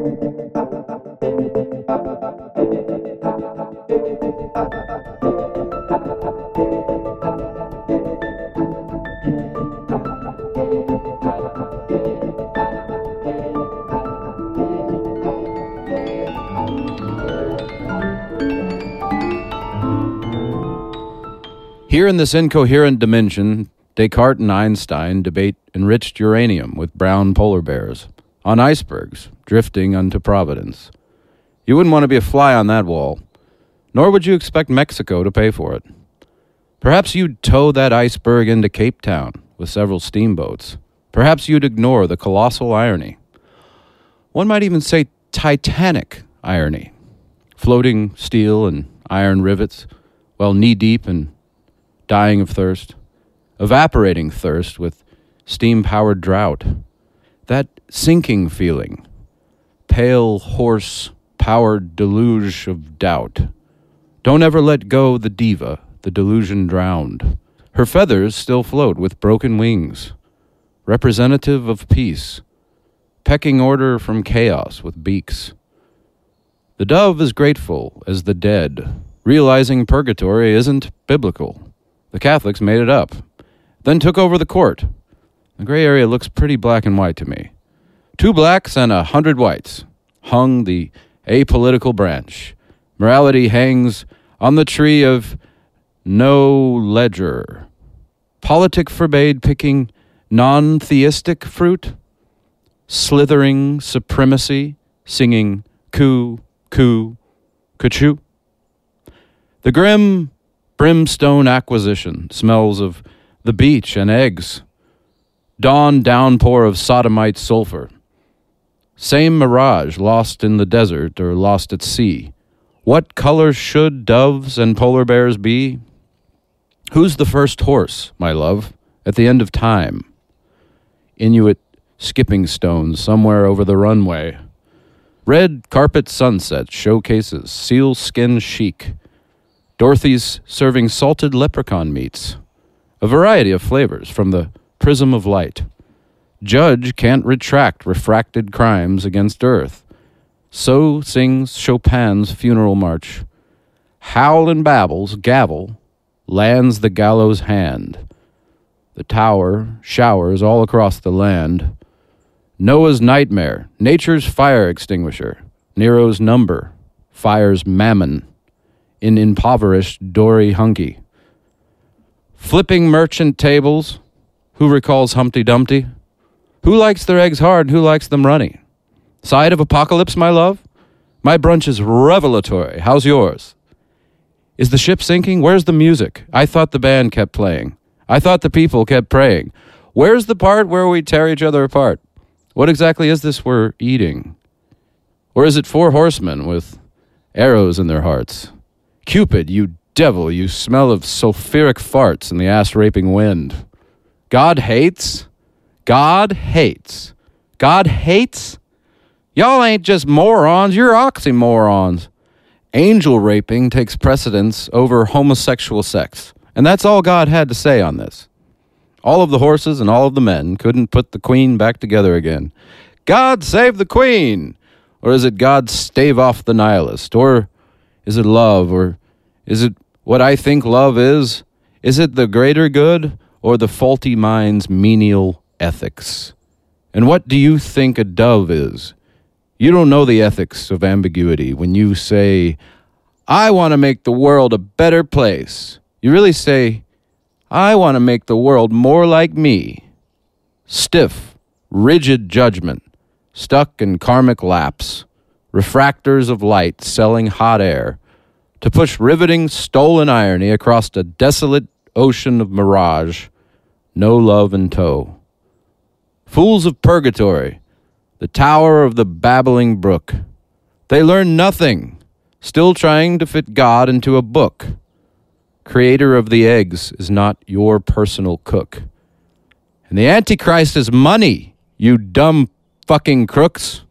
Here in this incoherent dimension, Descartes and Einstein debate enriched uranium with brown polar bears on icebergs drifting unto Providence. You wouldn't want to be a fly on that wall, nor would you expect Mexico to pay for it. Perhaps you'd tow that iceberg into Cape Town with several steamboats. Perhaps you'd ignore the colossal irony. One might even say titanic irony. Floating steel and iron rivets, while knee deep in dying of thirst, evaporating thirst with steam powered drought. That sinking feeling, pale, horse powered deluge of doubt. Don't ever let go the diva, the delusion drowned. Her feathers still float with broken wings, representative of peace, pecking order from chaos with beaks. The dove is grateful as the dead, realizing purgatory isn't biblical. The Catholics made it up, then took over the court. The gray area looks pretty black and white to me. Two blacks and a hundred whites hung the apolitical branch. Morality hangs on the tree of no ledger. Politic forbade picking non theistic fruit, slithering supremacy, singing coo, coo, kachoo. The grim brimstone acquisition, smells of the beach and eggs, dawn downpour of sodomite sulfur. Same mirage lost in the desert or lost at sea. What color should doves and polar bears be? Who's the first horse, my love, at the end of time? Inuit skipping stones somewhere over the runway. Red carpet sunset showcases, seal skin chic. Dorothy's serving salted leprechaun meats, a variety of flavors from the prism of light. Judge can't retract refracted crimes against earth. So sings Chopin's funeral march. Howl and babbles, gavel, lands the gallows hand. The tower showers all across the land. Noah's nightmare, nature's fire extinguisher, Nero's number, fire's mammon in impoverished Dory Hunky. Flipping merchant tables. Who recalls Humpty Dumpty? Who likes their eggs hard? And who likes them runny? Side of apocalypse, my love? My brunch is revelatory. How's yours? Is the ship sinking? Where's the music? I thought the band kept playing. I thought the people kept praying. Where's the part where we tear each other apart? What exactly is this we're eating? Or is it four horsemen with arrows in their hearts? Cupid, you devil, you smell of sulphuric farts in the ass raping wind. God hates? God hates. God hates? Y'all ain't just morons, you're oxymorons. Angel raping takes precedence over homosexual sex. And that's all God had to say on this. All of the horses and all of the men couldn't put the queen back together again. God save the queen! Or is it God stave off the nihilist? Or is it love? Or is it what I think love is? Is it the greater good or the faulty mind's menial ethics? And what do you think a dove is? You don't know the ethics of ambiguity when you say, I want to make the world a better place. You really say, I want to make the world more like me. Stiff, rigid judgment, stuck in karmic lapse, refractors of light selling hot air, to push riveting, stolen irony across a desolate ocean of mirage, no love in tow. Fools of purgatory, the tower of the babbling brook. They learn nothing, still trying to fit God into a book. Creator of the eggs is not your personal cook. And the Antichrist is money, you dumb fucking crooks.